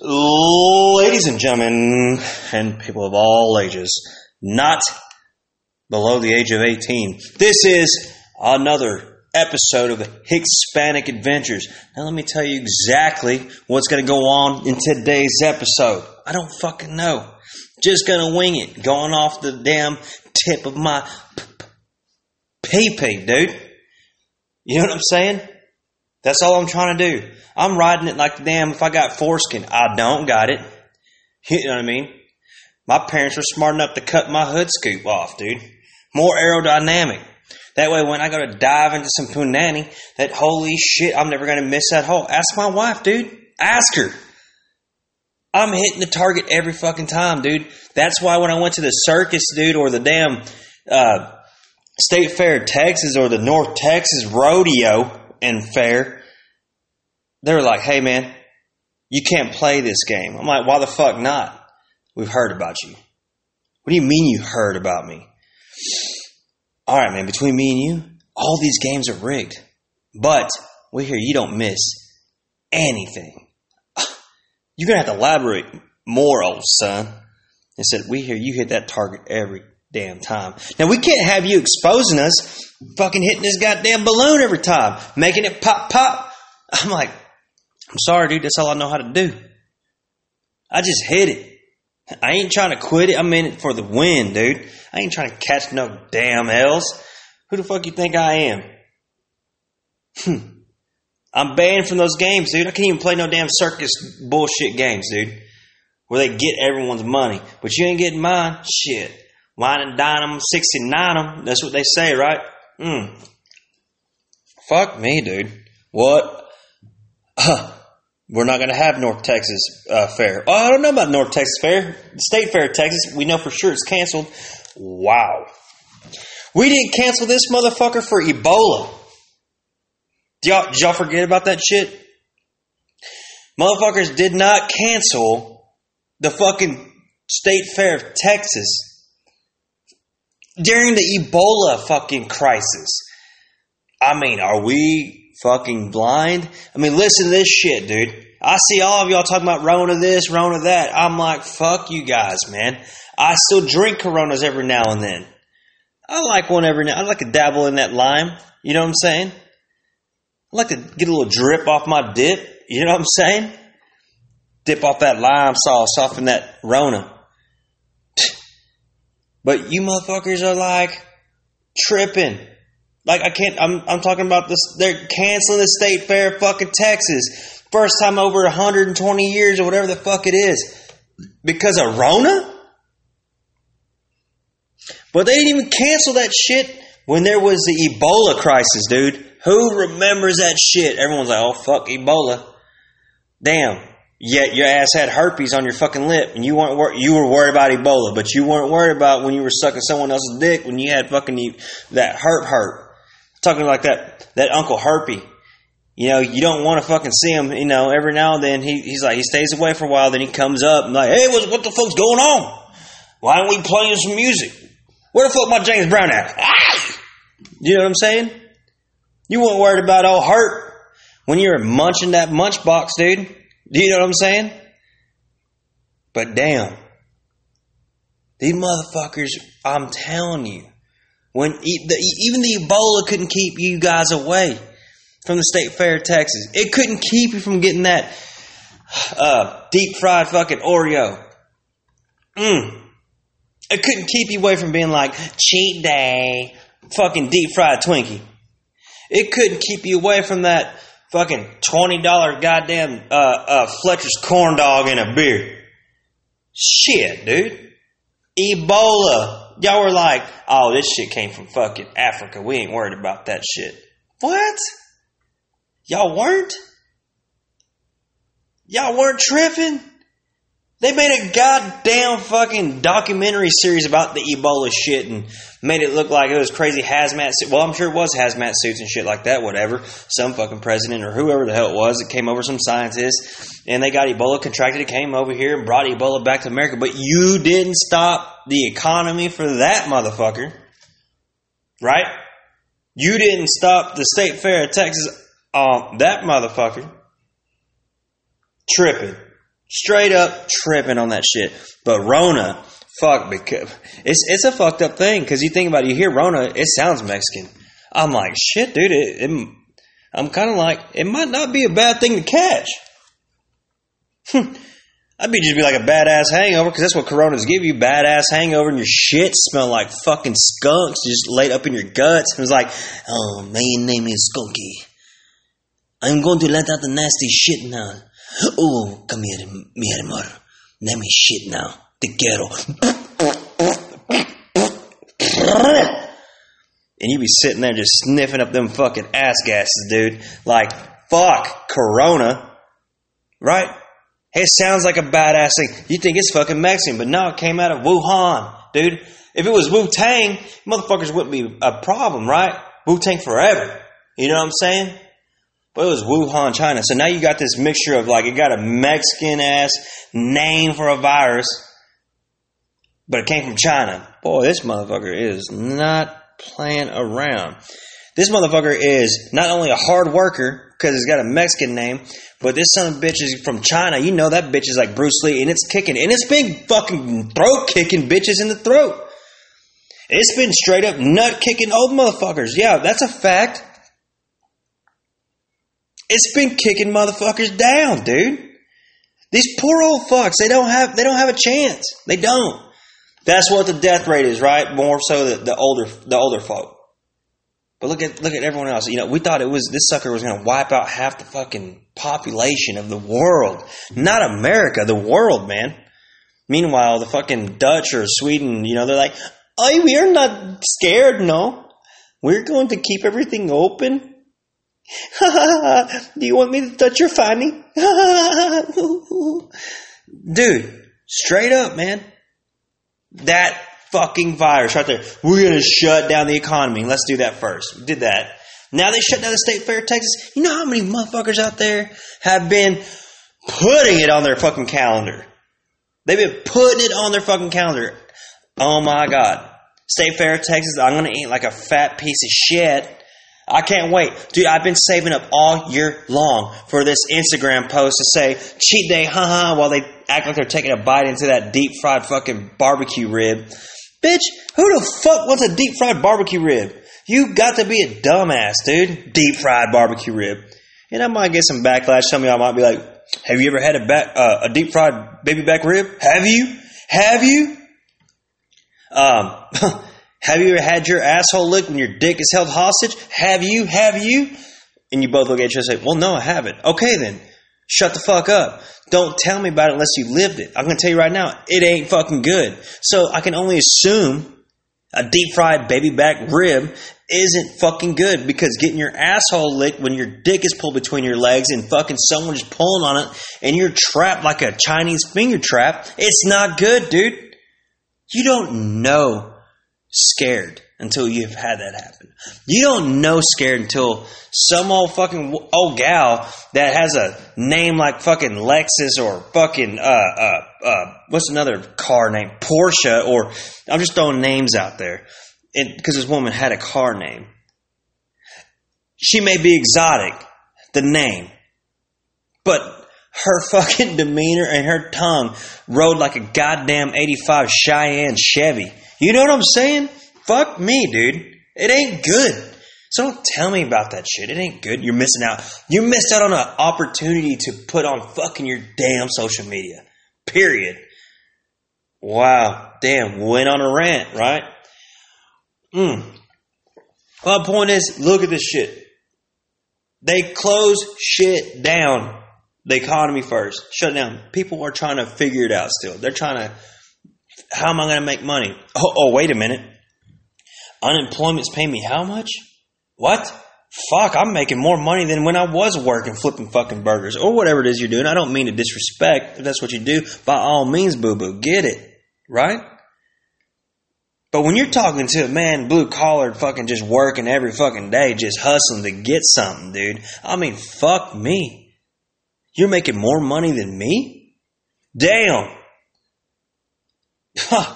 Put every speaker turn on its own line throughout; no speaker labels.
Ladies and gentlemen, and people of all ages, not below the age of 18, this is another episode of Hispanic Adventures. Now, let me tell you exactly what's going to go on in today's episode. I don't fucking know. Just going to wing it, going off the damn tip of my pee pee, dude. You know what I'm saying? That's all I'm trying to do. I'm riding it like damn if I got foreskin. I don't got it. You know what I mean? My parents were smart enough to cut my hood scoop off, dude. More aerodynamic. That way, when I go to dive into some punani, that holy shit, I'm never going to miss that hole. Ask my wife, dude. Ask her. I'm hitting the target every fucking time, dude. That's why when I went to the circus, dude, or the damn uh, State Fair Texas or the North Texas Rodeo and Fair, they were like, hey, man, you can't play this game. I'm like, why the fuck not? We've heard about you. What do you mean you heard about me? All right, man, between me and you, all these games are rigged. But we hear you don't miss anything. You're going to have to elaborate more, old son. And said, we hear you hit that target every damn time. Now, we can't have you exposing us, fucking hitting this goddamn balloon every time, making it pop, pop. I'm like, I'm sorry, dude. That's all I know how to do. I just hit it. I ain't trying to quit it. I'm in it for the win, dude. I ain't trying to catch no damn L's. Who the fuck you think I am? Hmm. I'm banned from those games, dude. I can't even play no damn circus bullshit games, dude. Where they get everyone's money. But you ain't getting mine. Shit. Wine and dine them, 69 them. That's what they say, right? Hmm. Fuck me, dude. What? we're not going to have North Texas uh, Fair. Oh, I don't know about North Texas Fair. State Fair, of Texas, we know for sure it's canceled. Wow. We didn't cancel this motherfucker for Ebola. Did y'all, did y'all forget about that shit? Motherfuckers did not cancel the fucking State Fair of Texas during the Ebola fucking crisis. I mean, are we fucking blind? I mean, listen to this shit, dude. I see all of y'all talking about Rona this, Rona that. I'm like, fuck you guys, man. I still drink Coronas every now and then. I like one every now. I like to dabble in that lime. You know what I'm saying? I like to get a little drip off my dip. You know what I'm saying? Dip off that lime sauce off in that Rona. But you motherfuckers are like tripping. Like I can't. I'm I'm talking about this. They're canceling the state fair, fucking Texas. First time over 120 years or whatever the fuck it is, because of Rona. But they didn't even cancel that shit when there was the Ebola crisis, dude. Who remembers that shit? Everyone's like, "Oh fuck, Ebola." Damn. Yet your ass had herpes on your fucking lip, and you weren't wor- you were worried about Ebola, but you weren't worried about when you were sucking someone else's dick when you had fucking that herp herp. Talking like that that Uncle Herpy. You know, you don't want to fucking see him. You know, every now and then he, he's like he stays away for a while, then he comes up and like, hey, what, what the fuck's going on? Why aren't we playing some music? Where the fuck my James Brown at? Ah! You know what I'm saying? You weren't worried about all hurt when you were munching that munch box, dude. Do you know what I'm saying? But damn, these motherfuckers, I'm telling you, when even the Ebola couldn't keep you guys away from the state fair of Texas, it couldn't keep you from getting that uh, deep fried fucking Oreo. Mm. It couldn't keep you away from being like cheat day, fucking deep fried Twinkie. It couldn't keep you away from that fucking twenty dollar goddamn uh, uh, Fletcher's corn dog and a beer. Shit, dude. Ebola. Y'all were like, oh, this shit came from fucking Africa. We ain't worried about that shit. What? Y'all weren't? Y'all weren't tripping? They made a goddamn fucking documentary series about the Ebola shit and made it look like it was crazy hazmat suit. Well, I'm sure it was hazmat suits and shit like that, whatever. Some fucking president or whoever the hell it was it came over, some scientists, and they got Ebola contracted, it came over here and brought Ebola back to America. But you didn't stop the economy for that motherfucker. Right? You didn't stop the state fair of Texas on that motherfucker. Tripping. Straight up tripping on that shit. But Rona, fuck, because it's it's a fucked up thing because you think about it, you hear Rona, it sounds Mexican. I'm like, shit, dude. It, it, I'm kind of like, it might not be a bad thing to catch. Hmm. I'd be just be like a badass hangover because that's what Coronas give you badass hangover and your shit smell like fucking skunks just laid up in your guts. It was like, oh, my name is Skunky. I'm going to let out the nasty shit now. Oh, come here, mi amor. Let me shit now. Te quiero. And you be sitting there just sniffing up them fucking ass gases, dude. Like, fuck, Corona. Right? Hey, it sounds like a badass thing. You think it's fucking Mexican, but no, it came out of Wuhan, dude. If it was Wu Tang, motherfuckers wouldn't be a problem, right? Wu Tang forever. You know what I'm saying? But it was Wuhan, China. So now you got this mixture of like, it got a Mexican ass name for a virus, but it came from China. Boy, this motherfucker is not playing around. This motherfucker is not only a hard worker because he's got a Mexican name, but this son of a bitch is from China. You know that bitch is like Bruce Lee, and it's kicking, and it's been fucking throat kicking bitches in the throat. It's been straight up nut kicking old motherfuckers. Yeah, that's a fact. It's been kicking motherfuckers down, dude. These poor old fucks, they don't have they don't have a chance. They don't. That's what the death rate is, right? More so the, the older the older folk. But look at look at everyone else. You know, we thought it was this sucker was going to wipe out half the fucking population of the world, not America, the world, man. Meanwhile, the fucking Dutch or Sweden, you know, they're like, "Oh, we are not scared. No, we're going to keep everything open." Do you want me to touch your fanny? Dude, straight up, man. That fucking virus right there. We're going to shut down the economy. Let's do that first. We did that. Now they shut down the state fair of Texas. You know how many motherfuckers out there have been putting it on their fucking calendar? They've been putting it on their fucking calendar. Oh my God. State Fair of Texas, I'm going to eat like a fat piece of shit. I can't wait. Dude, I've been saving up all year long for this Instagram post to say cheat day, haha, while they act like they're taking a bite into that deep fried fucking barbecue rib. Bitch, who the fuck wants a deep fried barbecue rib? You got to be a dumbass, dude. Deep fried barbecue rib. And I might get some backlash. Some of y'all might be like, have you ever had a back, uh, a deep fried baby back rib? Have you? Have you? Um, Have you ever had your asshole licked when your dick is held hostage? Have you? Have you? And you both look at each other and say, Well, no, I haven't. Okay, then. Shut the fuck up. Don't tell me about it unless you lived it. I'm going to tell you right now, it ain't fucking good. So I can only assume a deep fried baby back rib isn't fucking good because getting your asshole licked when your dick is pulled between your legs and fucking someone is pulling on it and you're trapped like a Chinese finger trap, it's not good, dude. You don't know scared until you've had that happen. You don't know scared until some old fucking old gal that has a name like fucking Lexus or fucking uh uh uh what's another car name Porsche or I'm just throwing names out there because this woman had a car name. She may be exotic, the name, but her fucking demeanor and her tongue rode like a goddamn 85 Cheyenne Chevy. You know what I'm saying? Fuck me, dude. It ain't good. So don't tell me about that shit. It ain't good. You're missing out. You missed out on an opportunity to put on fucking your damn social media. Period. Wow. Damn. Went on a rant, right? Hmm. Well, point is, look at this shit. They close shit down. The economy first. Shut down. People are trying to figure it out still. They're trying to how am I going to make money? Oh, oh, wait a minute. Unemployment's paying me how much? What? Fuck, I'm making more money than when I was working flipping fucking burgers or whatever it is you're doing. I don't mean to disrespect. If that's what you do, by all means, boo boo, get it. Right? But when you're talking to a man blue collar fucking just working every fucking day, just hustling to get something, dude, I mean, fuck me. You're making more money than me? Damn.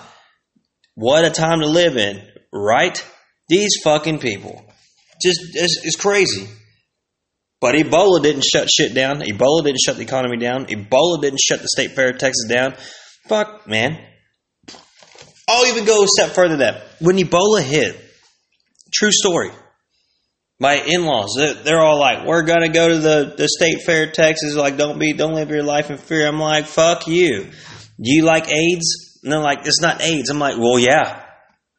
what a time to live in, right? These fucking people. Just, it's, it's crazy. But Ebola didn't shut shit down. Ebola didn't shut the economy down. Ebola didn't shut the state fair of Texas down. Fuck, man. I'll even go a step further than that. When Ebola hit, true story. My in-laws, they're, all like, "We're gonna go to the, the state fair of Texas. Like, don't be, don't live your life in fear." I'm like, "Fuck you." Do you like AIDS? And they're like, "It's not AIDS." I'm like, "Well, yeah,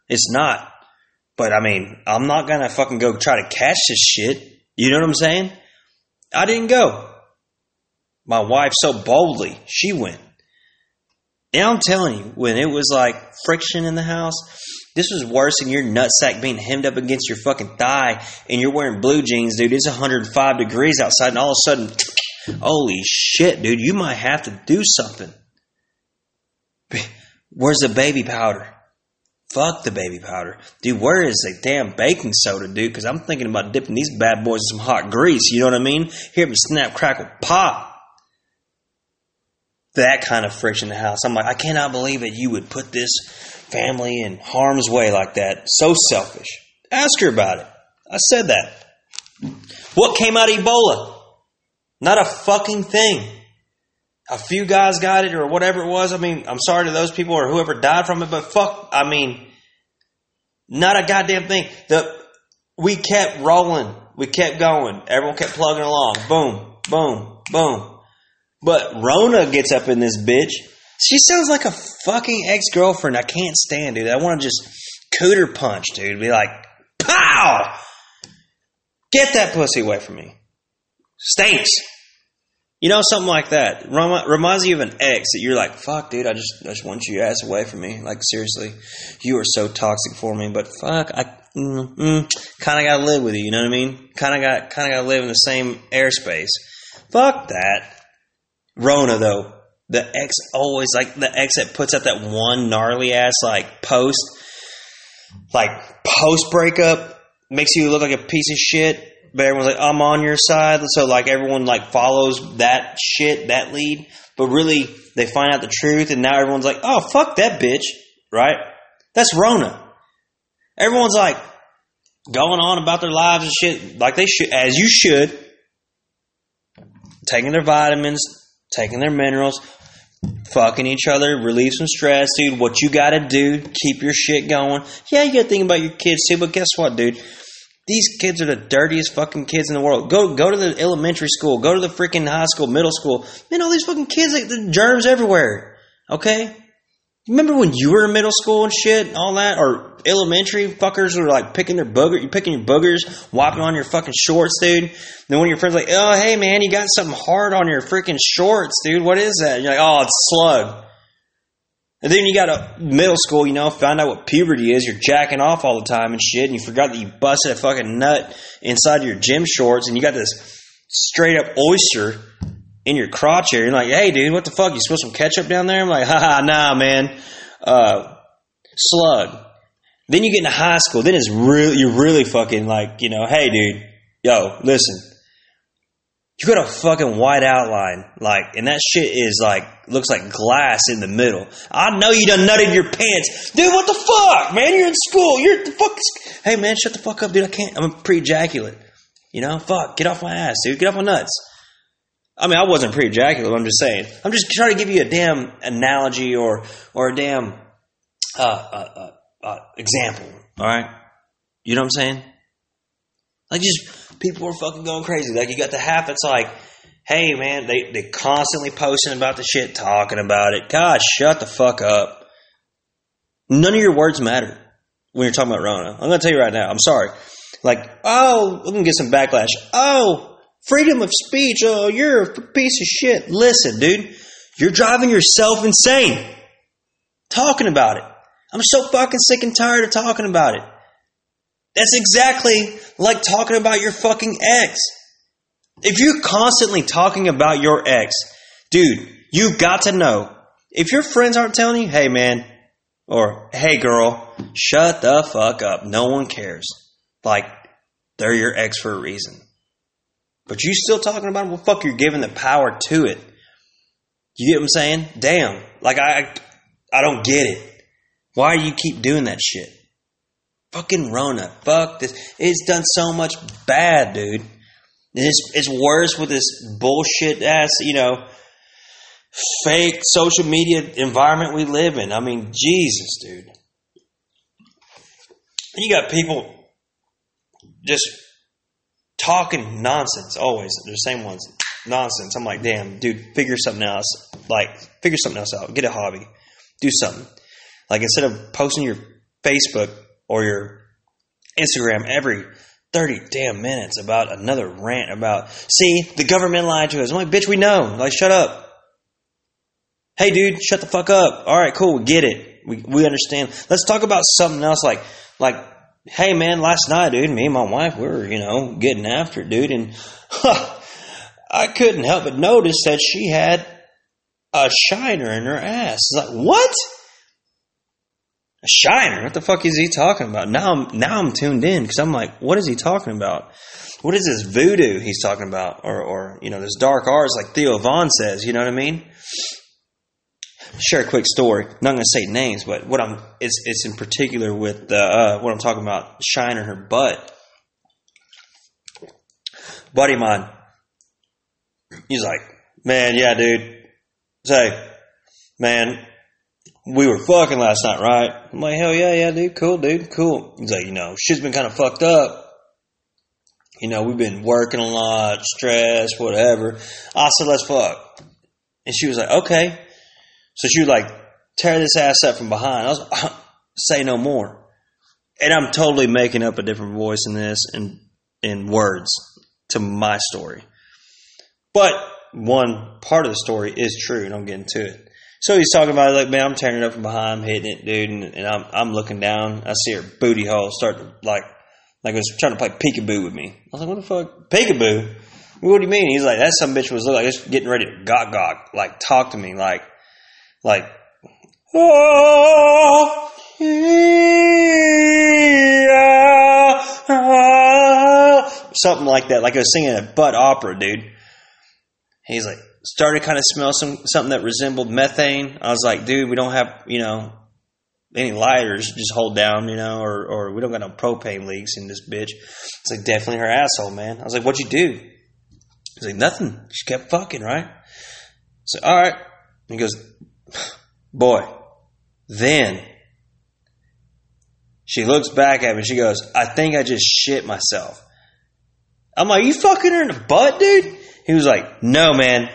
it's not." But I mean, I'm not gonna fucking go try to catch this shit. You know what I'm saying? I didn't go. My wife so boldly, she went. And I'm telling you, when it was like friction in the house, this was worse than your nutsack being hemmed up against your fucking thigh and you're wearing blue jeans, dude. It's 105 degrees outside, and all of a sudden, holy shit, dude, you might have to do something. Where's the baby powder? Fuck the baby powder. Dude, where is the damn baking soda, dude? Because I'm thinking about dipping these bad boys in some hot grease. You know what I mean? Hear me snap, crackle, pop. That kind of friction in the house. I'm like, I cannot believe that You would put this family in harm's way like that. So selfish. Ask her about it. I said that. What came out of Ebola? Not a fucking thing. A few guys got it or whatever it was. I mean, I'm sorry to those people or whoever died from it, but fuck, I mean, not a goddamn thing. The we kept rolling. We kept going. Everyone kept plugging along. Boom, boom, boom. But Rona gets up in this bitch. She sounds like a fucking ex girlfriend. I can't stand, dude. I want to just cooter punch, dude. Be like, pow! Get that pussy away from me. Stinks. You know, something like that. Reminds you of an ex that you're like, fuck, dude, I just, I just want your ass away from me. Like, seriously, you are so toxic for me, but fuck, I mm, mm, kind of gotta live with you, you know what I mean? Kind of got, kind of gotta live in the same airspace. Fuck that. Rona, though, the ex always, like, the ex that puts out that one gnarly ass, like, post, like, post breakup, makes you look like a piece of shit but everyone's like, I'm on your side. So like everyone like follows that shit, that lead. But really, they find out the truth, and now everyone's like, oh fuck that bitch, right? That's Rona. Everyone's like going on about their lives and shit, like they should, as you should. Taking their vitamins, taking their minerals, fucking each other, relieve some stress, dude. What you gotta do, keep your shit going. Yeah, you gotta think about your kids too, but guess what, dude? These kids are the dirtiest fucking kids in the world. Go go to the elementary school, go to the freaking high school, middle school. Man, all these fucking kids, like, the germs everywhere. Okay? Remember when you were in middle school and shit, all that, or elementary fuckers were like picking their booger, you picking your boogers, wiping on your fucking shorts, dude. Then one of your friends like, oh hey man, you got something hard on your freaking shorts, dude. What is that? And you're like, oh, it's slug. And then you got a middle school, you know, find out what puberty is. You're jacking off all the time and shit, and you forgot that you busted a fucking nut inside your gym shorts, and you got this straight up oyster in your crotch area. You're like, hey, dude, what the fuck? You supposed some ketchup down there? I'm like, haha, nah, man. Uh, slug. Then you get into high school. Then it's really, you're really fucking like, you know, hey, dude, yo, listen, you got a fucking white outline, like, and that shit is like looks like glass in the middle. I know you done nutted your pants, dude. What the fuck, man? You're in school. You're the fuck. Hey, man, shut the fuck up, dude. I can't. I'm pre-ejaculate. You know, fuck. Get off my ass, dude. Get off my nuts. I mean, I wasn't pre-ejaculate. I'm just saying. I'm just trying to give you a damn analogy or or a damn uh, uh, uh, uh example. All right. You know what I'm saying? Like just people are fucking going crazy. Like you got the half that's like, hey man, they they constantly posting about the shit, talking about it. God, shut the fuck up. None of your words matter when you're talking about Rona. I'm gonna tell you right now. I'm sorry. Like, oh, we're gonna get some backlash. Oh, freedom of speech. Oh, you're a piece of shit. Listen, dude, you're driving yourself insane talking about it. I'm so fucking sick and tired of talking about it. That's exactly like talking about your fucking ex. If you're constantly talking about your ex, dude, you got to know. If your friends aren't telling you, hey man, or hey girl, shut the fuck up. No one cares. Like, they're your ex for a reason. But you still talking about them? Well, fuck, you're giving the power to it. You get what I'm saying? Damn. Like, I, I don't get it. Why do you keep doing that shit? Fucking Rona. Fuck this. It's done so much bad, dude. It's, it's worse with this bullshit ass, you know, fake social media environment we live in. I mean, Jesus, dude. You got people just talking nonsense always. They're the same ones. Nonsense. I'm like, damn, dude, figure something else. Like, figure something else out. Get a hobby. Do something. Like, instead of posting your Facebook or your Instagram every 30 damn minutes about another rant about, see, the government lied to us. I'm like, bitch, we know. Like, shut up. Hey, dude, shut the fuck up. All right, cool. We get it. We, we understand. Let's talk about something else like, like, hey, man, last night, dude, me and my wife, we were, you know, getting after it, dude. And huh, I couldn't help but notice that she had a shiner in her ass. Like, what? A shiner? What the fuck is he talking about? Now I'm now I'm tuned in because I'm like, what is he talking about? What is this voodoo he's talking about? Or or you know, this dark arts like Theo Von says, you know what I mean? Share a quick story. Not going to say names, but what I'm it's it's in particular with uh, uh, what I'm talking about, shining her butt. Buddy mine, he's like, man, yeah, dude. Say, man, we were fucking last night, right? I'm like, hell yeah, yeah, dude, cool, dude, cool. He's like, you know, shit's been kind of fucked up. You know, we've been working a lot, stress, whatever. I said, let's fuck. And she was like, okay. So she would like tear this ass up from behind. I was like, say no more. And I'm totally making up a different voice in this and in words to my story. But one part of the story is true, and I'm getting to it. So he's talking about like, man, I'm tearing it up from behind, I'm hitting it, dude, and, and I'm I'm looking down. I see her booty hole start to like like it was trying to play peekaboo with me. I was like, what the fuck, peekaboo? What do you mean? He's like, that some bitch was like just getting ready to gawk gawk, like talk to me, like like oh, yeah, ah, something like that. Like I was singing a butt opera, dude. He's like, started kind of smell some something that resembled methane. I was like, dude, we don't have you know any lighters. Just hold down, you know, or or we don't got no propane leaks in this bitch. It's like definitely her asshole, man. I was like, what'd you do? He's like, nothing. She kept fucking, right? So all right. He goes, boy. Then she looks back at me. She goes, I think I just shit myself. I'm like, you fucking her in the butt, dude? He was like, no, man.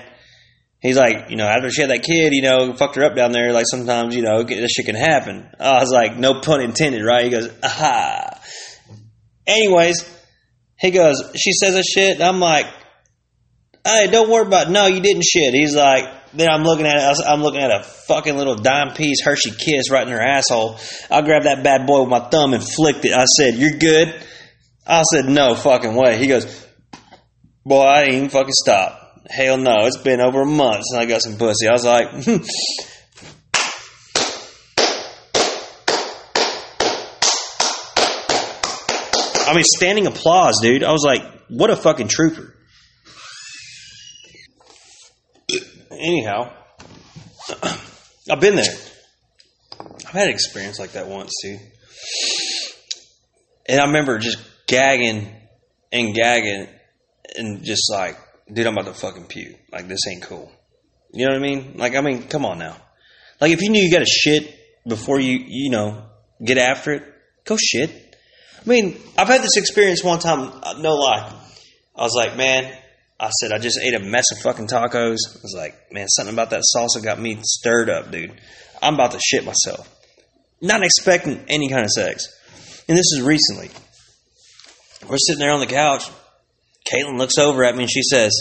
He's like, you know, after she had that kid, you know, fucked her up down there. Like sometimes, you know, this shit can happen. I was like, no pun intended, right? He goes, aha. Anyways, he goes, she says a shit. I'm like, hey, don't worry about. It. No, you didn't shit. He's like, then I'm looking at it. I'm looking at a fucking little dime piece Hershey Kiss right in her asshole. I grabbed that bad boy with my thumb and flicked it. I said, "You're good." I said, "No fucking way." He goes, "Boy, I ain't even fucking stop." Hell no, it's been over a month since I got some pussy. I was like, hmm. I mean, standing applause, dude. I was like, what a fucking trooper. Anyhow, I've been there. I've had an experience like that once, too. And I remember just gagging and gagging and just like dude, I'm about to fucking puke. Like, this ain't cool. You know what I mean? Like, I mean, come on now. Like, if you knew you got to shit before you, you know, get after it, go shit. I mean, I've had this experience one time, uh, no lie. I was like, man, I said, I just ate a mess of fucking tacos. I was like, man, something about that salsa got me stirred up, dude. I'm about to shit myself. Not expecting any kind of sex. And this is recently. We're sitting there on the couch. Caitlin looks over at me and she says,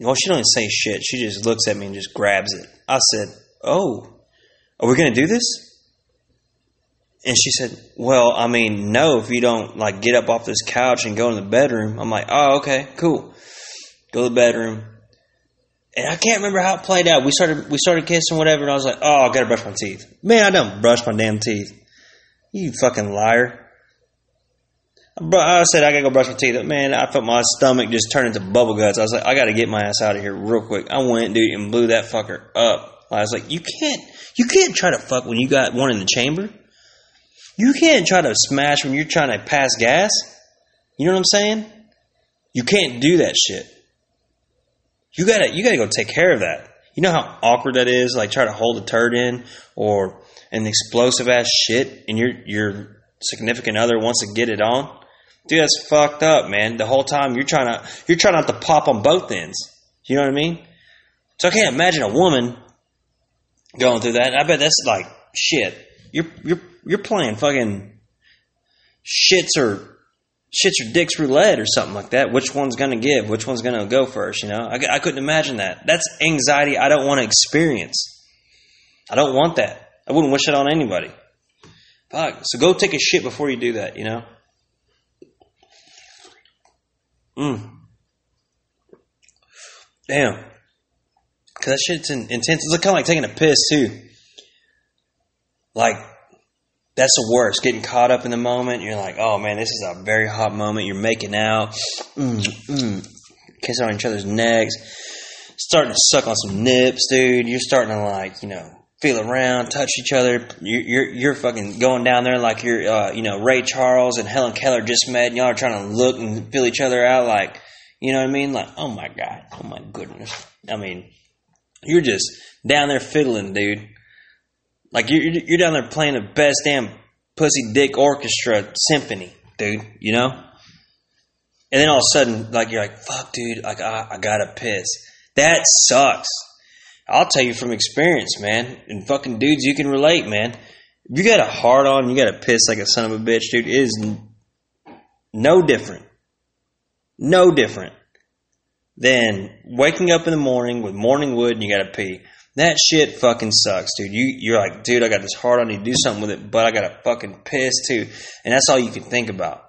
Well, she don't say shit. She just looks at me and just grabs it. I said, Oh, are we going to do this? And she said, Well, I mean, no, if you don't like get up off this couch and go in the bedroom. I'm like, Oh, okay, cool. Go to the bedroom. And I can't remember how it played out. We started we started kissing, whatever, and I was like, Oh, I gotta brush my teeth. Man, I don't brush my damn teeth. You fucking liar. I said I gotta go brush my teeth. Man, I felt my stomach just turn into bubble guts. I was like, I gotta get my ass out of here real quick. I went, dude, and blew that fucker up. I was like, you can't, you can't try to fuck when you got one in the chamber. You can't try to smash when you're trying to pass gas. You know what I'm saying? You can't do that shit. You gotta you gotta go take care of that. You know how awkward that is, like try to hold a turd in or an explosive ass shit and your your significant other wants to get it on? Dude, that's fucked up, man. The whole time you're trying to you're trying not to pop on both ends. You know what I mean? So I can't imagine a woman going through that. I bet that's like shit. You're you're you're playing fucking shits or shits or dicks roulette or something like that. Which one's gonna give? Which one's gonna go first? You know, I, I couldn't imagine that. That's anxiety I don't want to experience. I don't want that. I wouldn't wish it on anybody. Fuck. So go take a shit before you do that. You know. Mm. Damn. Cause that shit's in, intense. It's kind of like taking a piss too. Like that's the worst. Getting caught up in the moment. You're like, oh man, this is a very hot moment. You're making out, mm, mm, kissing on each other's necks, starting to suck on some nips, dude. You're starting to like, you know, feel around, touch each other. You're you're, you're fucking going down there like you're, uh, you know, Ray Charles and Helen Keller just met, and y'all are trying to look and feel each other out, like, you know what I mean? Like, oh my god, oh my goodness. I mean, you're just down there fiddling, dude. Like you're you're down there playing the best damn pussy dick orchestra symphony, dude. You know. And then all of a sudden, like you're like, "Fuck, dude! Like I, I gotta piss." That sucks. I'll tell you from experience, man. And fucking dudes, you can relate, man. If you got a hard on, you got to piss like a son of a bitch, dude. It is no different, no different than waking up in the morning with morning wood and you got to pee. That shit fucking sucks, dude. You you're like, dude, I got this hard on. You do something with it, but I got to fucking piss too, and that's all you can think about.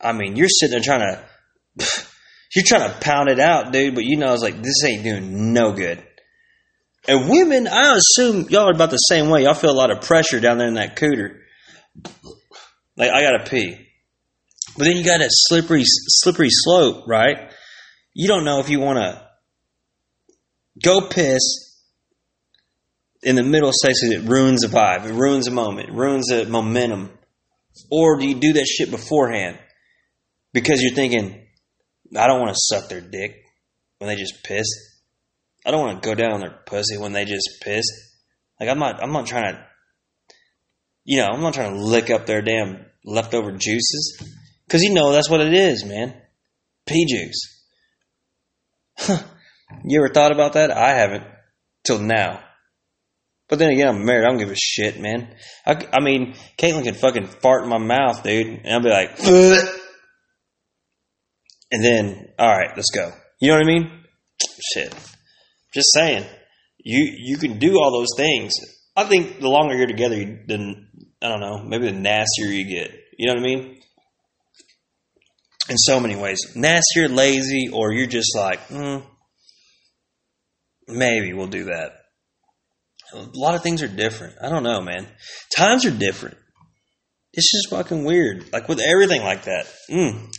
I mean, you're sitting there trying to, you're trying to pound it out, dude. But you know, it's like this ain't doing no good. And women, I assume y'all are about the same way. Y'all feel a lot of pressure down there in that cooter. Like I gotta pee, but then you got a slippery, slippery slope, right? You don't know if you want to go piss in the middle of section, it ruins the vibe, it ruins the moment, it ruins the momentum. Or do you do that shit beforehand? Because you're thinking, I don't want to suck their dick when they just piss. I don't want to go down on their pussy when they just piss. Like I'm not I'm not trying to you know, I'm not trying to lick up their damn leftover juices. Cause you know that's what it is, man. Pee juice. You ever thought about that? I haven't till now. But then again, I'm married. I don't give a shit, man. I, I mean, Caitlin could fucking fart in my mouth, dude, and I'll be like. and then, all right, let's go. You know what I mean? Shit. Just saying. You you can do all those things. I think the longer you're together, then I don't know, maybe the nastier you get. You know what I mean? In so many ways, nastier, lazy, or you're just like, mm, Maybe we'll do that. A lot of things are different. I don't know, man. Times are different. It's just fucking weird. Like with everything like that. Mm.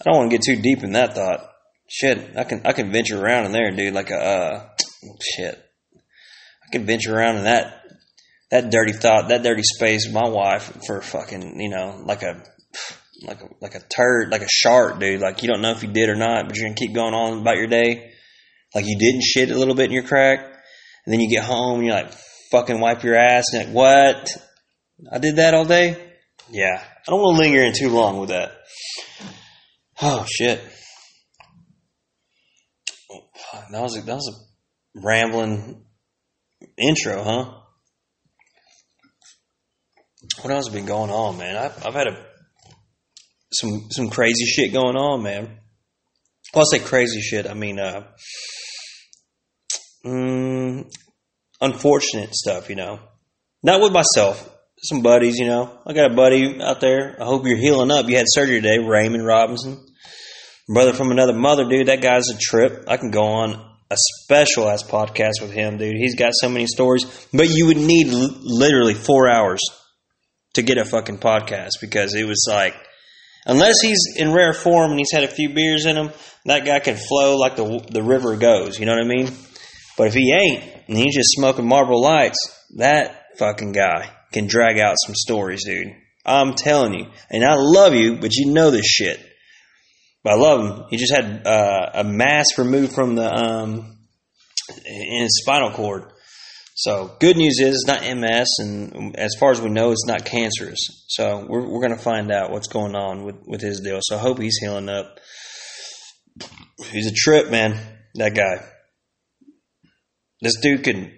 I don't want to get too deep in that thought. Shit, I can I can venture around in there, dude. Like a uh, shit. I can venture around in that that dirty thought, that dirty space my wife for fucking, you know, like a like a like a turd, like a shark, dude. Like you don't know if you did or not, but you're gonna keep going on about your day. Like you didn't shit a little bit in your crack, and then you get home and you're like, fucking wipe your ass, and like, what? I did that all day? Yeah. I don't want to linger in too long with that. Oh, shit. That was a, that was a rambling intro, huh? What else has been going on, man? I've, I've had a some some crazy shit going on, man. Well, I say crazy shit. I mean, uh, mm, unfortunate stuff, you know. Not with myself, some buddies, you know. I got a buddy out there. I hope you're healing up. You had surgery today, Raymond Robinson. Brother from another mother, dude. That guy's a trip. I can go on a special ass podcast with him, dude. He's got so many stories, but you would need l- literally four hours to get a fucking podcast because it was like, unless he's in rare form and he's had a few beers in him, that guy can flow like the the river goes. You know what I mean? But if he ain't and he's just smoking Marble Lights, that fucking guy can drag out some stories, dude. I'm telling you. And I love you, but you know this shit. I love him. He just had uh, a mass removed from the um, in his spinal cord. So good news is it's not MS, and as far as we know, it's not cancerous. So we're we're gonna find out what's going on with with his deal. So I hope he's healing up. He's a trip, man. That guy. This dude can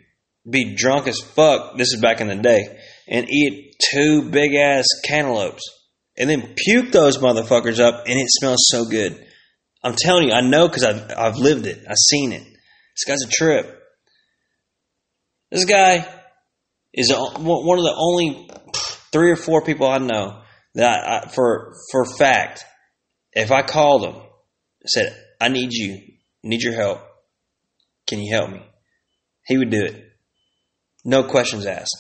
be drunk as fuck. This is back in the day, and eat two big ass cantaloupes, and then puke those motherfuckers up, and it smells so good. I'm telling you, I know because I've I've lived it. I've seen it. This guy's a trip. This guy is one of the only three or four people I know that I, for for fact, if I called him, said, "I need you, need your help. Can you help me?" He would do it, no questions asked.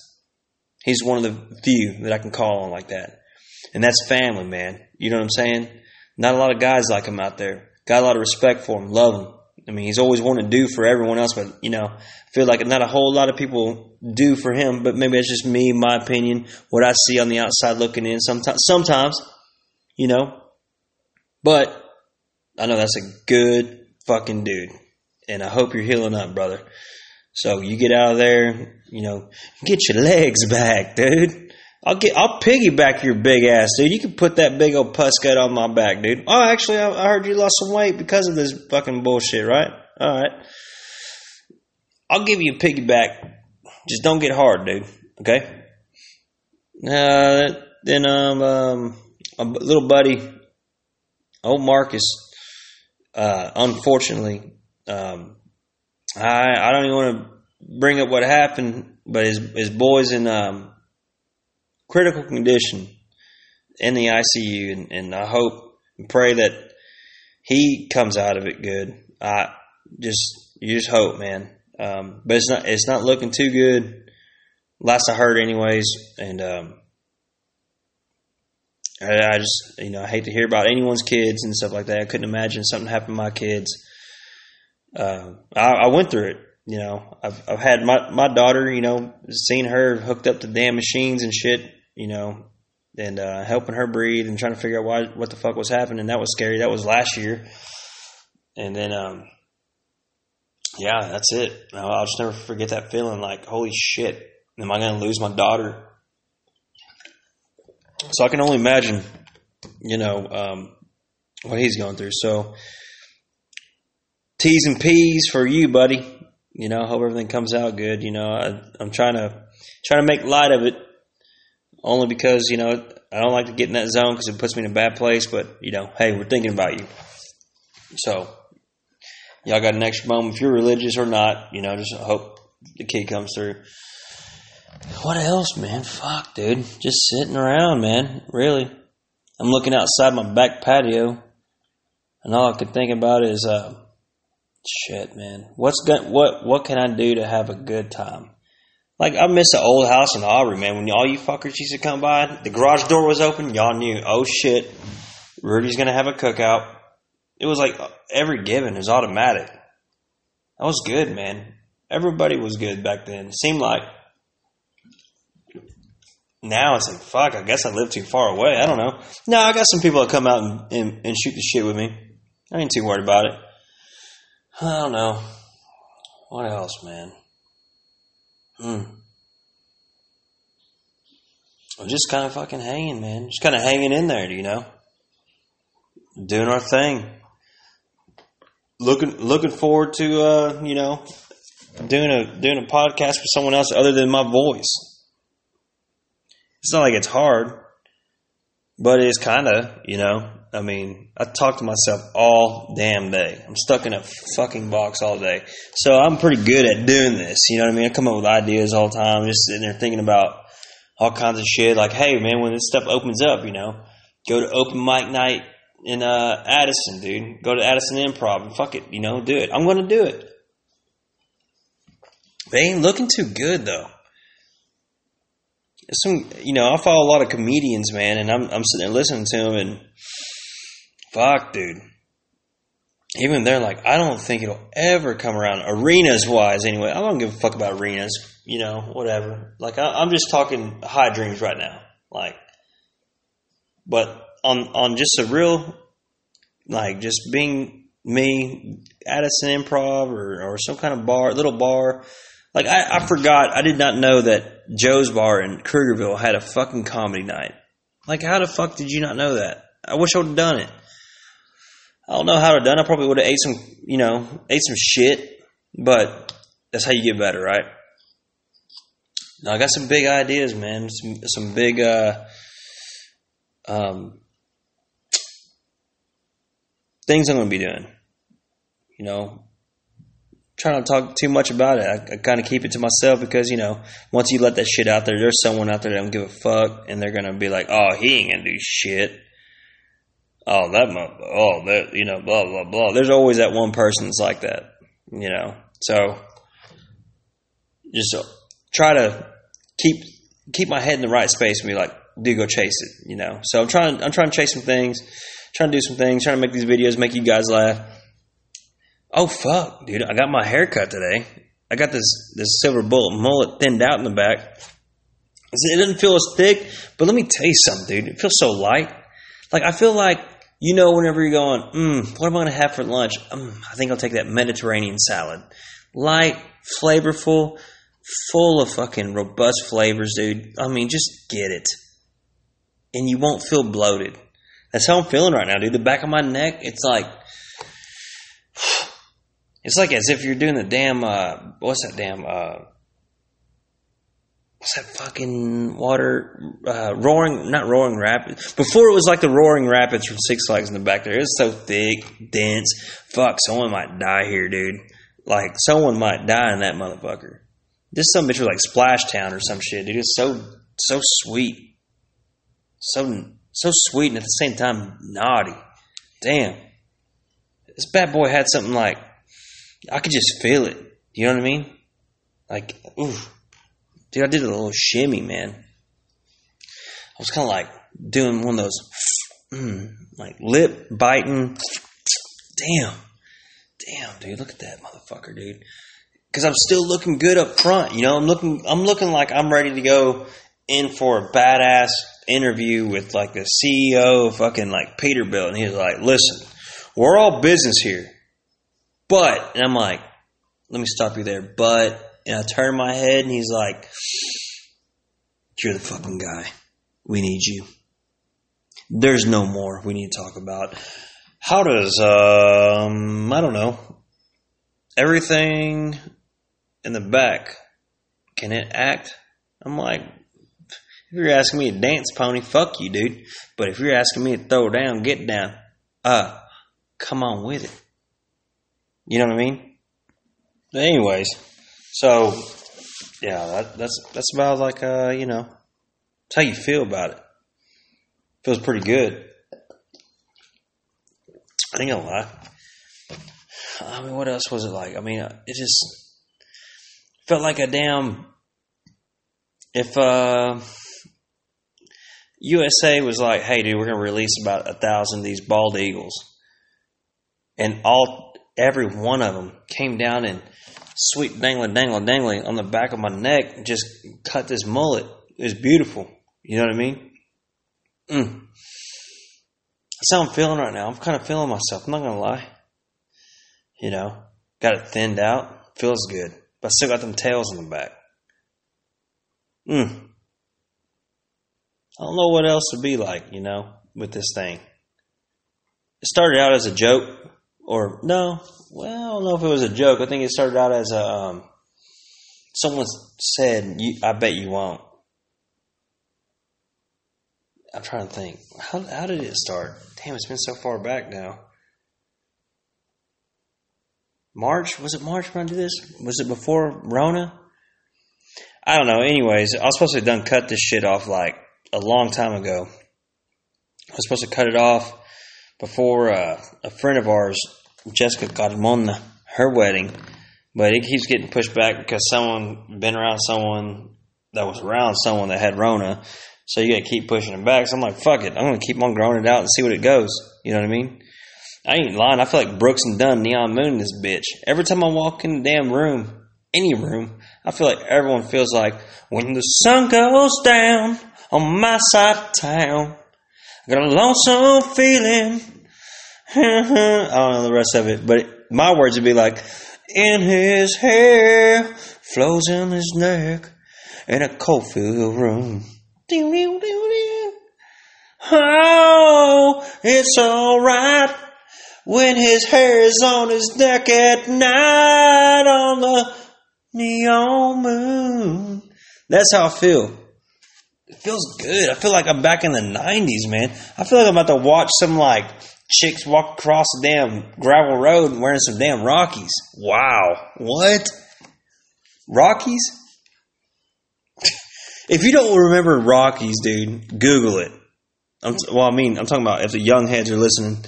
He's one of the few that I can call on like that, and that's family, man. You know what I'm saying? Not a lot of guys like him out there. Got a lot of respect for him, love him. I mean, he's always wanted to do for everyone else, but you know, I feel like not a whole lot of people do for him. But maybe it's just me, my opinion, what I see on the outside looking in. Sometimes, sometimes, you know, but I know that's a good fucking dude, and I hope you're healing up, brother. So you get out of there, you know, get your legs back, dude. I'll get, I'll piggyback your big ass, dude. You can put that big old puss gut on my back, dude. Oh, actually, I, I heard you lost some weight because of this fucking bullshit, right? All right. I'll give you a piggyback. Just don't get hard, dude. Okay. Uh, then um, um, a little buddy, old Marcus. Uh, unfortunately, um, I I don't even want to bring up what happened, but his his boys in um critical condition in the ICU, and, and I hope and pray that he comes out of it good. I just you just hope, man. Um, but it's not it's not looking too good. Last I heard, anyways, and um, I, I just you know I hate to hear about anyone's kids and stuff like that. I couldn't imagine something happened to my kids. Uh, I, I went through it. You know, I've I've had my my daughter. You know, seen her hooked up to damn machines and shit you know, and uh, helping her breathe and trying to figure out why what the fuck was happening. That was scary. That was last year, and then um, yeah, that's it. I'll just never forget that feeling. Like, holy shit, am I going to lose my daughter? So I can only imagine, you know, um, what he's going through. So T's and P's for you, buddy. You know, hope everything comes out good. You know, I, I'm trying to trying to make light of it only because you know I don't like to get in that zone because it puts me in a bad place. But you know, hey, we're thinking about you. So y'all got an extra moment if you're religious or not. You know, just hope the kid comes through. What else, man? Fuck, dude. Just sitting around, man. Really. I'm looking outside my back patio, and all I can think about is, uh, shit, man. What's good? What what can I do to have a good time? Like I miss the old house in Aubrey, man. When all you fuckers used to come by, the garage door was open. Y'all knew, oh shit, Rudy's gonna have a cookout. It was like every given is automatic. That was good, man. Everybody was good back then. Seemed like now it's like fuck. I guess I live too far away. I don't know. No, I got some people that come out and, and, and shoot the shit with me. I ain't too worried about it. I don't know. What else, man? Hmm. I'm just kind of fucking hanging, man. Just kind of hanging in there, you know? Doing our thing. Looking looking forward to uh, you know, doing a doing a podcast with someone else other than my voice. It's not like it's hard, but it's kind of, you know. I mean, I talk to myself all damn day. I'm stuck in a fucking box all day. So I'm pretty good at doing this. You know what I mean? I come up with ideas all the time, just sitting there thinking about all kinds of shit. Like, hey, man, when this stuff opens up, you know, go to open mic night in uh, Addison, dude. Go to Addison Improv and fuck it, you know, do it. I'm going to do it. They ain't looking too good, though. Some, you know, I follow a lot of comedians, man, and I'm, I'm sitting there listening to them, and fuck, dude. Even they're like, I don't think it'll ever come around arenas wise. Anyway, I don't give a fuck about arenas. You know, whatever. Like I, I'm just talking high dreams right now. Like, but on on just a real like just being me at an improv or, or some kind of bar, little bar. Like I, I forgot, I did not know that Joe's Bar in Krugerville had a fucking comedy night. Like how the fuck did you not know that? I wish I would have done it. I don't know how to done. I probably would have ate some, you know, ate some shit, but that's how you get better, right? Now I got some big ideas, man. Some some big uh, um, things I'm to be doing. You know, trying to talk too much about it. I, I kind of keep it to myself because you know, once you let that shit out there, there's someone out there that don't give a fuck, and they're gonna be like, "Oh, he ain't gonna do shit." Oh, that, oh, that, you know, blah blah blah. There's always that one person that's like that, you know. So, just try to keep keep my head in the right space and be like, do go chase it, you know. So I'm trying I'm trying to chase some things, trying to do some things, trying to make these videos, make you guys laugh. Oh fuck, dude! I got my hair cut today. I got this this silver bullet mullet thinned out in the back. It doesn't feel as thick, but let me tell you something, dude. It feels so light. Like I feel like you know, whenever you're going, mm, what am I going to have for lunch? Mm, I think I'll take that Mediterranean salad. Light, flavorful, full of fucking robust flavors, dude. I mean, just get it. And you won't feel bloated. That's how I'm feeling right now, dude. The back of my neck, it's like, it's like as if you're doing the damn, uh, what's that damn, uh, what's that fucking water, uh, roaring, not roaring rapids. Before it was like the roaring rapids from Six Flags in the back there. it's so thick, dense. Fuck, someone might die here, dude. Like, someone might die in that motherfucker. This some bitch was like Splash Town or some shit, dude. It's so so sweet, so so sweet, and at the same time naughty. Damn, this bad boy had something like I could just feel it. You know what I mean? Like, ooh, dude, I did a little shimmy, man. I was kind of like doing one of those, mm, like lip biting. Damn, damn, dude, look at that motherfucker, dude because I'm still looking good up front. You know, I'm looking I'm looking like I'm ready to go in for a badass interview with like the CEO of fucking like Peterbilt, and he's like, "Listen, we're all business here, but," and I'm like, "Let me stop you there," but, and I turn my head, and he's like, "You're the fucking guy. We need you. There's no more we need to talk about." How does um I don't know everything in the back, can it act? I'm like, if you're asking me to dance pony, fuck you, dude. But if you're asking me to throw down, get down, uh, come on with it. You know what I mean? Anyways, so yeah, that, that's that's about like uh, you know, it's how you feel about it. Feels pretty good. I ain't gonna lie. I mean, what else was it like? I mean, it just felt like a damn. If uh, USA was like, "Hey, dude, we're to release about a thousand of these bald eagles," and all every one of them came down and sweet dangling, dangling, dangling on the back of my neck, just cut this mullet. It's beautiful. You know what I mean? Mm. That's how I'm feeling right now. I'm kind of feeling myself. I'm not gonna lie. You know, got it thinned out. Feels good. But I still got them tails in the back. Hmm. I don't know what else to be like, you know, with this thing. It started out as a joke, or no, well, I don't know if it was a joke. I think it started out as a, um, someone said, I bet you won't. I'm trying to think. How, how did it start? Damn, it's been so far back now. March? Was it March when I did this? Was it before Rona? I don't know. Anyways, I was supposed to have done cut this shit off like a long time ago. I was supposed to cut it off before uh, a friend of ours, Jessica got him Carmona, her wedding, but it keeps getting pushed back because someone been around someone that was around someone that had Rona. So you got to keep pushing it back. So I'm like, fuck it. I'm to keep on growing it out and see what it goes. You know what I mean? I ain't lying. I feel like Brooks and Dunn, Neon Moon, this bitch. Every time I walk in the damn room, any room, I feel like everyone feels like when the sun goes down on my side of town, Got a lonesome feeling I don't know the rest of it, but my words would be like, in his hair, flows in his neck, in a cold-filled room. Oh, it's alright when his hair is on his neck at night on the neon moon. That's how I feel. Feels good. I feel like I'm back in the 90s, man. I feel like I'm about to watch some like chicks walk across the damn gravel road wearing some damn Rockies. Wow. What? Rockies? if you don't remember Rockies, dude, Google it. I'm t- well, I mean, I'm talking about if the young heads are listening.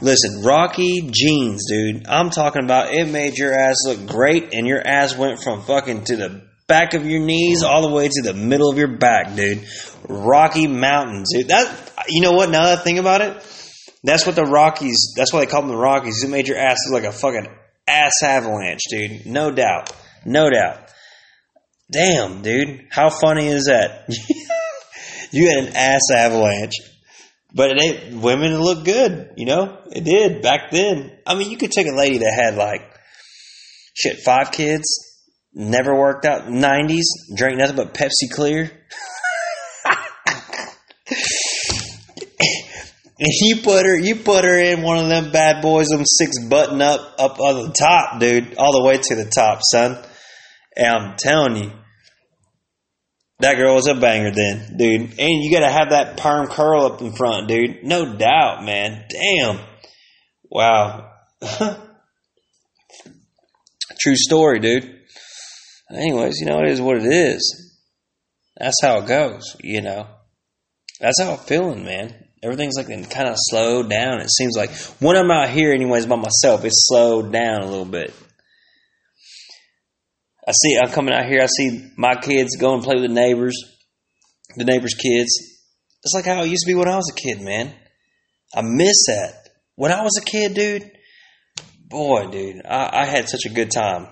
Listen, Rocky jeans, dude. I'm talking about it made your ass look great, and your ass went from fucking to the back of your knees all the way to the middle of your back, dude. Rocky Mountains, dude. That you know what? Now that I think about it, that's what the Rockies. That's why they call them the Rockies. It made your ass look like a fucking ass avalanche, dude. No doubt, no doubt. Damn, dude. How funny is that? you had an ass avalanche. But it ain't women look good, you know? It did back then. I mean, you could take a lady that had like shit, five kids, never worked out, nineties, drank nothing but Pepsi Clear. and you put her you put her in one of them bad boys, them six button up up on the top, dude, all the way to the top, son. And I'm telling you, that girl was a banger then, dude. And you gotta have that perm curl up in front, dude. No doubt, man. Damn. Wow. True story, dude. Anyways, you know, it is what it is. That's how it goes, you know. That's how I'm feeling, man. Everything's like kind of slowed down. It seems like when I'm out here, anyways, by myself, it's slowed down a little bit. I see, I'm coming out here, I see my kids go and play with the neighbors, the neighbors' kids. It's like how it used to be when I was a kid, man. I miss that. When I was a kid, dude, boy, dude, I, I had such a good time.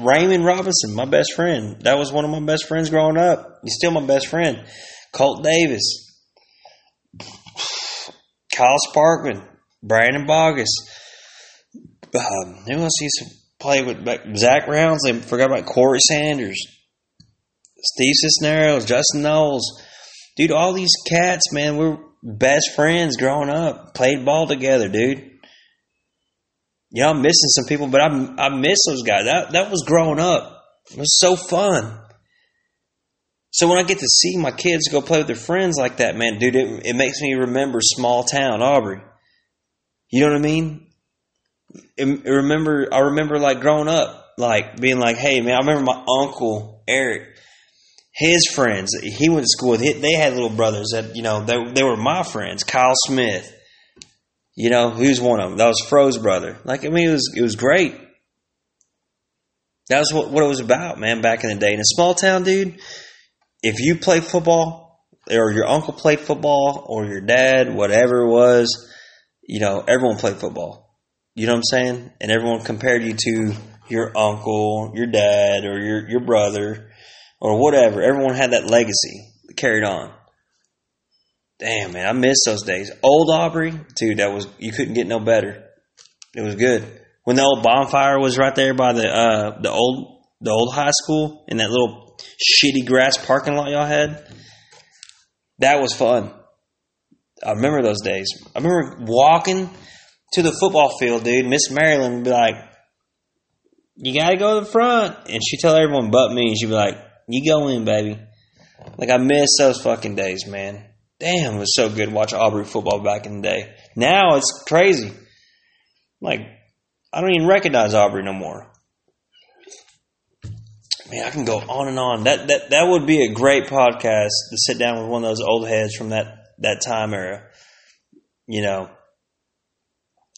Raymond Robinson, my best friend. That was one of my best friends growing up. He's still my best friend. Colt Davis, Kyle Sparkman, Brandon Bogus. Um, who else used to play with Zach Rounds. They forgot about Corey Sanders, Steve Cisneros, Justin Knowles. Dude, all these cats, man, we're best friends growing up. Played ball together, dude. Yeah, I'm missing some people, but I I miss those guys. That that was growing up. It was so fun. So when I get to see my kids go play with their friends like that, man, dude, it, it makes me remember small town Aubrey. You know what I mean? remember, I remember like growing up, like being like, hey man, I remember my uncle Eric, his friends. He went to school with. They had little brothers that you know they they were my friends. Kyle Smith, you know, who's one of them? That was Fro's brother. Like I mean, it was it was great. That was what, what it was about, man, back in the day. In a small town, dude, if you play football, or your uncle played football, or your dad, whatever it was, you know, everyone played football. You know what I'm saying? And everyone compared you to your uncle, your dad, or your, your brother, or whatever. Everyone had that legacy carried on. Damn, man, I miss those days. Old Aubrey, dude, that was you couldn't get no better. It was good. When the old bonfire was right there by the uh, the old the old high school in that little shitty grass parking lot y'all had, that was fun. I remember those days. I remember walking to the football field, dude, Miss Maryland would be like, "You gotta go to the front," and she'd tell everyone but me. And she'd be like, "You go in, baby." Like I miss those fucking days, man. Damn, it was so good to watch Aubrey football back in the day. Now it's crazy. Like I don't even recognize Aubrey no more. Man, I can go on and on. That that that would be a great podcast to sit down with one of those old heads from that that time era. You know,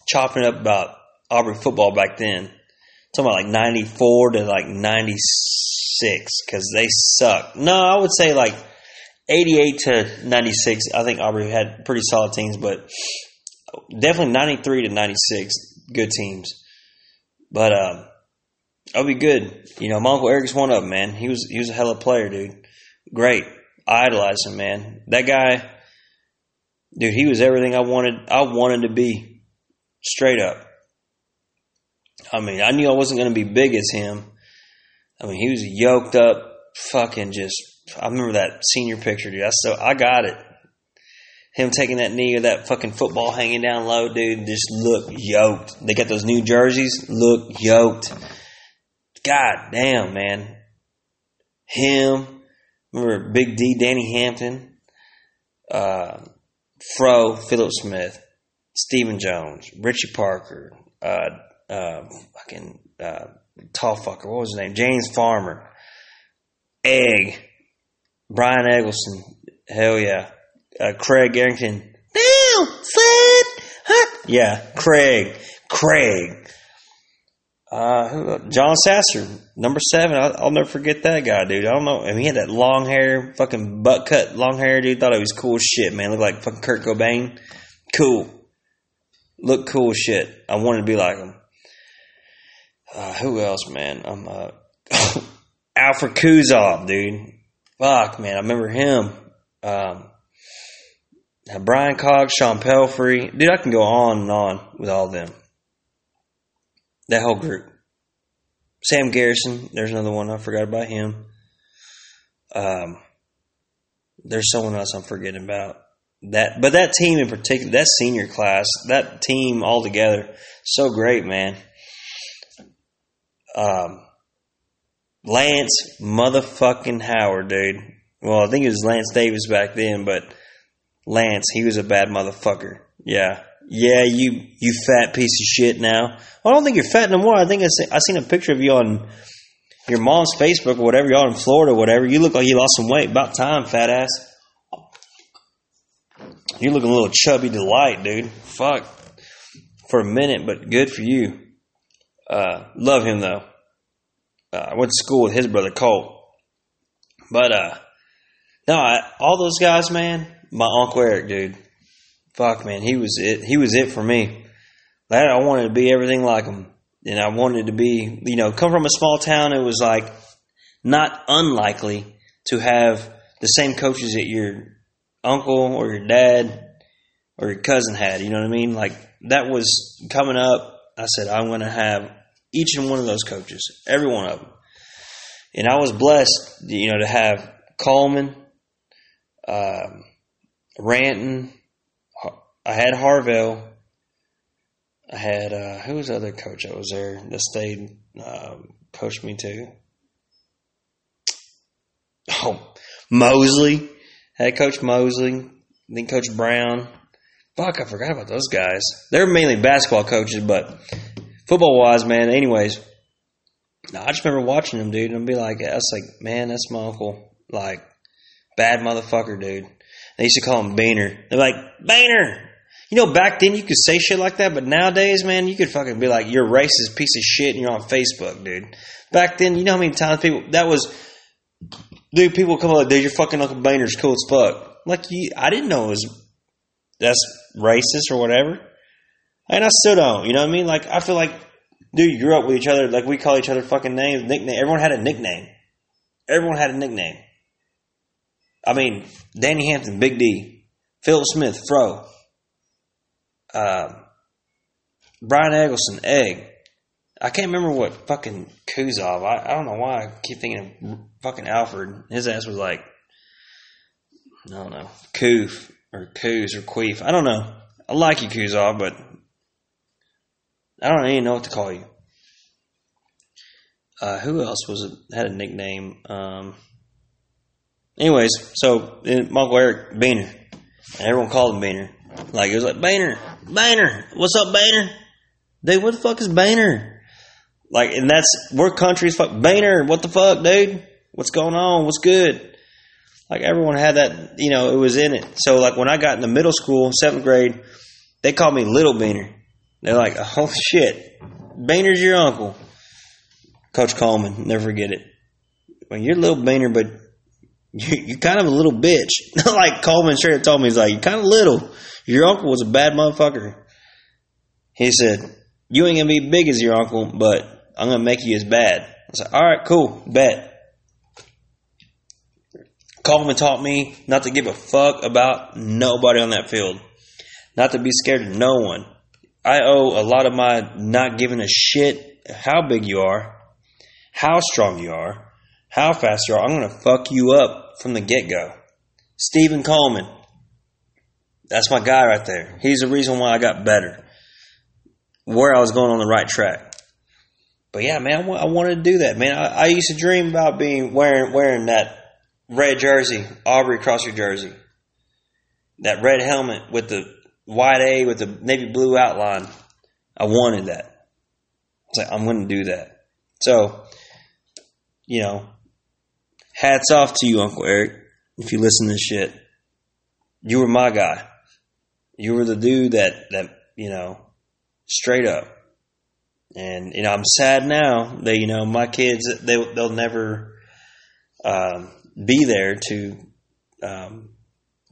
chopping up about Aubrey football back then. talking about like 94 to like 96 because they suck. No, I would say like 88 to 96. I think Aubrey had pretty solid teams, but definitely 93 to 96 good teams. But um, I'll be good. You know, my uncle Eric's one of them, man. He was he was a hell of a player, dude. Great, I idolize him, man. That guy dude, he was everything I wanted. I wanted to be, straight up. I mean, I knew I wasn't going to be big as him. I mean, he was yoked up, fucking just. I remember that senior picture, dude. I so I got it. Him taking that knee or that fucking football hanging down low, dude. Just look yoked. They got those new jerseys. Look yoked. God damn, man. Him. Remember Big D, Danny Hampton, uh, Fro, Philip Smith, Stephen Jones, Richie Parker, uh, uh, fucking uh, tall fucker. What was his name? James Farmer, Egg, Brian Eggleston. Hell yeah, uh, Craig Arrington. Damn, fat, hot. Yeah, Craig, Craig. Uh, John Sasser, number seven. I'll, I'll, never forget that guy, dude. I don't know. I mean, he had that long hair, fucking butt cut, long hair, dude. Thought it was cool shit, man. Looked like fucking Kurt Cobain. Cool. Look cool shit. I wanted to be like him. Uh, who else, man? I'm uh, Alfred Kuzov, dude. Fuck, man. I remember him. Um, Brian Cox, Sean Pelfrey. Dude, I can go on and on with all of them. That whole group. Sam Garrison, there's another one. I forgot about him. Um, there's someone else I'm forgetting about. That, but that team in particular, that senior class, that team all together, so great, man. Um, Lance motherfucking Howard, dude. Well, I think it was Lance Davis back then, but Lance, he was a bad motherfucker. Yeah, yeah, you you fat piece of shit. Now, well, I don't think you're fat no more. I think I seen, I seen a picture of you on your mom's Facebook or whatever. Y'all in Florida, or whatever. You look like you lost some weight. About time, fat ass. You looking a little chubby delight, dude. Fuck. For a minute, but good for you. Uh, love him though. Uh, I went to school with his brother Colt. But uh, no, I, all those guys, man. My uncle Eric, dude fuck, man, he was it. He was it for me. That I wanted to be everything like him, and I wanted to be, you know, come from a small town. It was like not unlikely to have the same coaches that your uncle or your dad or your cousin had. You know what I mean? Like that was coming up. I said I'm going to have each and one of those coaches, every one of them, and I was blessed, you know, to have Coleman, um, Ranton, I had Harvell. I had uh, who was the other coach that was there that stayed um, coached me too. Oh, Mosley had Coach Mosley, then Coach Brown. Fuck, I forgot about those guys. They're mainly basketball coaches, but football wise, man. Anyways, I just remember watching him, dude, and I'd be like, was like, man, that's my uncle. Like, bad motherfucker, dude. They used to call him Boehner. They're like, Boehner, you know, back then you could say shit like that, but nowadays, man, you could fucking be like, you're a racist piece of shit and you're on Facebook, dude. Back then, you know how many times people, that was, dude, people come up, like, dude, your fucking Uncle Boehner's cool as fuck. Like, you, I didn't know it was, that's racist or whatever. And I still don't, you know what I mean? Like, I feel like, dude, you grew up with each other, like, we call each other fucking names, nickname. Everyone had a nickname. Everyone had a nickname. I mean, Danny Hampton, Big D, Phil Smith, Fro, uh, Brian Eggleston, Egg. I can't remember what fucking Kuzov. I, I don't know why I keep thinking of fucking Alfred. His ass was like, I don't know, Koof or Kuz or Queef. I don't know. I like you, Kuzov, but I don't even know what to call you. Uh, who else was it, had a nickname? Um, anyways, so Michael Eric Boehner, and everyone called him Boehner. Like it was like Boehner, Boehner, what's up, Boehner? Dude, what the fuck is Boehner? Like, and that's we're countries. Fuck Boehner, what the fuck, dude? What's going on? What's good? Like everyone had that, you know, it was in it. So like when I got into middle school, seventh grade, they called me Little Boehner. They're like, oh shit, Boehner's your uncle. Coach Coleman, never forget it. Well, you're a Little Boehner, but you're kind of a little bitch. like Coleman straight up told me, he's like, you're kind of little. Your uncle was a bad motherfucker. He said, You ain't gonna be big as your uncle, but I'm gonna make you as bad. I said, All right, cool, bet. Coleman taught me not to give a fuck about nobody on that field, not to be scared of no one. I owe a lot of my not giving a shit how big you are, how strong you are, how fast you are. I'm going to fuck you up from the get go. Stephen Coleman. That's my guy right there. He's the reason why I got better. Where I was going on the right track. But yeah, man, I wanted to do that, man. I, I used to dream about being wearing wearing that red jersey, Aubrey across your jersey, that red helmet with the white A with the navy blue outline. I wanted that. I like, I'm going to do that. So, you know, hats off to you, Uncle Eric, if you listen to this shit. You were my guy. You were the dude that, that, you know, straight up. And, you know, I'm sad now that, you know, my kids, they, they'll never, um, be there to, um,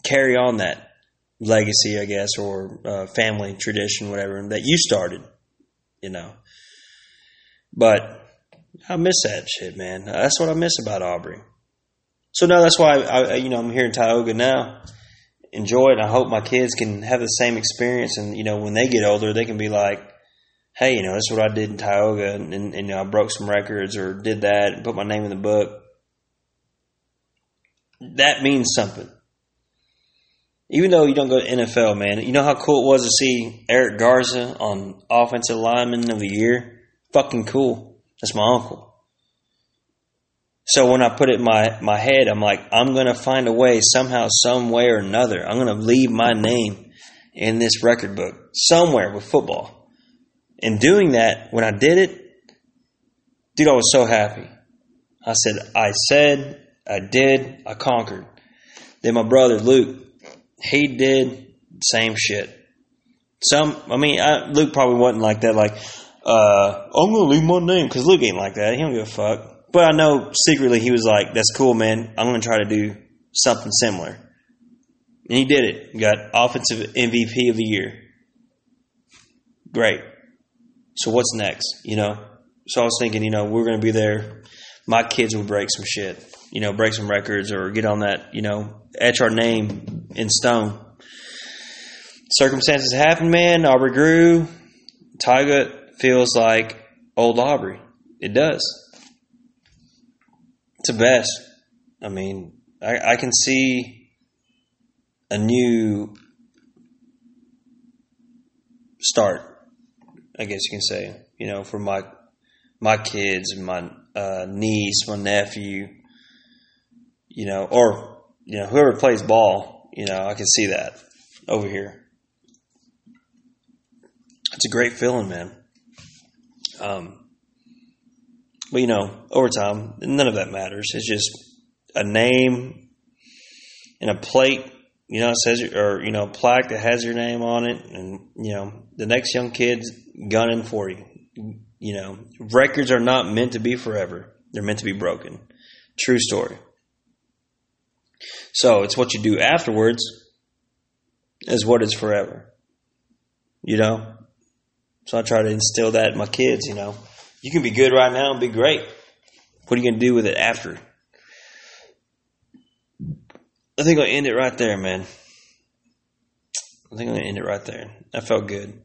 carry on that legacy, I guess, or uh, family tradition, whatever, that you started, you know. But I miss that shit, man. That's what I miss about Aubrey. So no, that's why I, I, you know I'm here in Tioga now. Enjoy it. I hope my kids can have the same experience, and you know when they get older, they can be like, "Hey, you know, this is what I did in Tioga, and, and, and you know I broke some records or did that, and put my name in the book." That means something. Even though you don't go to NFL, man, you know how cool it was to see Eric Garza on Offensive Lineman of the Year? Fucking cool. That's my uncle. So when I put it in my, my head, I'm like, I'm going to find a way, somehow, some way or another. I'm going to leave my name in this record book somewhere with football. And doing that, when I did it, dude, I was so happy. I said, I said, I did, I conquered. Then my brother Luke, he did same shit. Some, I mean, I, Luke probably wasn't like that. Like, uh, I'm gonna leave my name because Luke ain't like that. He don't give a fuck. But I know secretly he was like, "That's cool, man. I'm to try to do something similar." And he did it. Got offensive MVP of the year. Great. So what's next? You know. So I was thinking, you know, we're to be there. My kids will break some shit. You know, break some records or get on that. You know, etch our name in stone. Circumstances happen, man. Aubrey grew. Tioga feels like old Aubrey. It does to best. I mean, I, I can see a new start. I guess you can say, you know, for my my kids, my uh, niece, my nephew, you know, or you know, whoever plays ball, you know, I can see that over here. It's a great feeling, man. Um, but you know, over time, none of that matters. It's just a name and a plate, you know, it says or you know, plaque that has your name on it, and you know, the next young kid's gunning for you. You know, records are not meant to be forever; they're meant to be broken. True story. So it's what you do afterwards is what is forever. You know? So I try to instill that in my kids, you know. You can be good right now and be great. What are you going to do with it after? I think I'll end it right there, man. I think I'm going to end it right there. That felt good.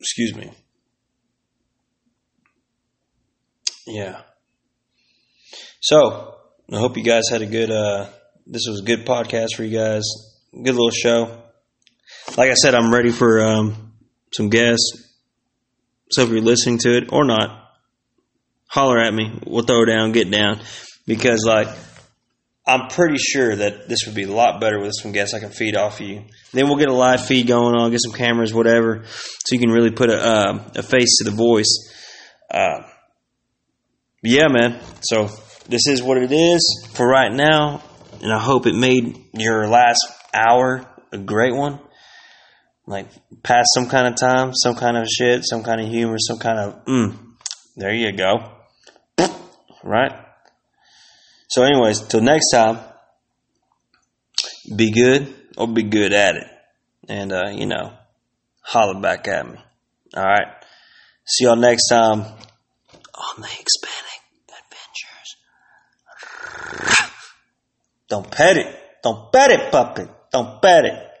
Excuse me. Yeah. So, I hope you guys had a good, uh, this was a good podcast for you guys. Good little show. Like I said, I'm ready for um, some guests so if you're listening to it or not, holler at me. We'll throw down, get down. Because, like, I'm pretty sure that this would be a lot better with some guests I can feed off of you. Then we'll get a live feed going on, get some cameras, whatever, so you can really put a, uh, a face to the voice. Uh, yeah, man. So this is what it is for right now, and I hope it made your last hour a great one like pass some kind of time, some kind of shit, some kind of humor, some kind of mm. There you go. Right? So anyways, till next time, be good or be good at it. And uh, you know, holler back at me. All right. See y'all next time on the Hispanic Adventures. Don't pet it. Don't pet it, puppy. Don't pet it.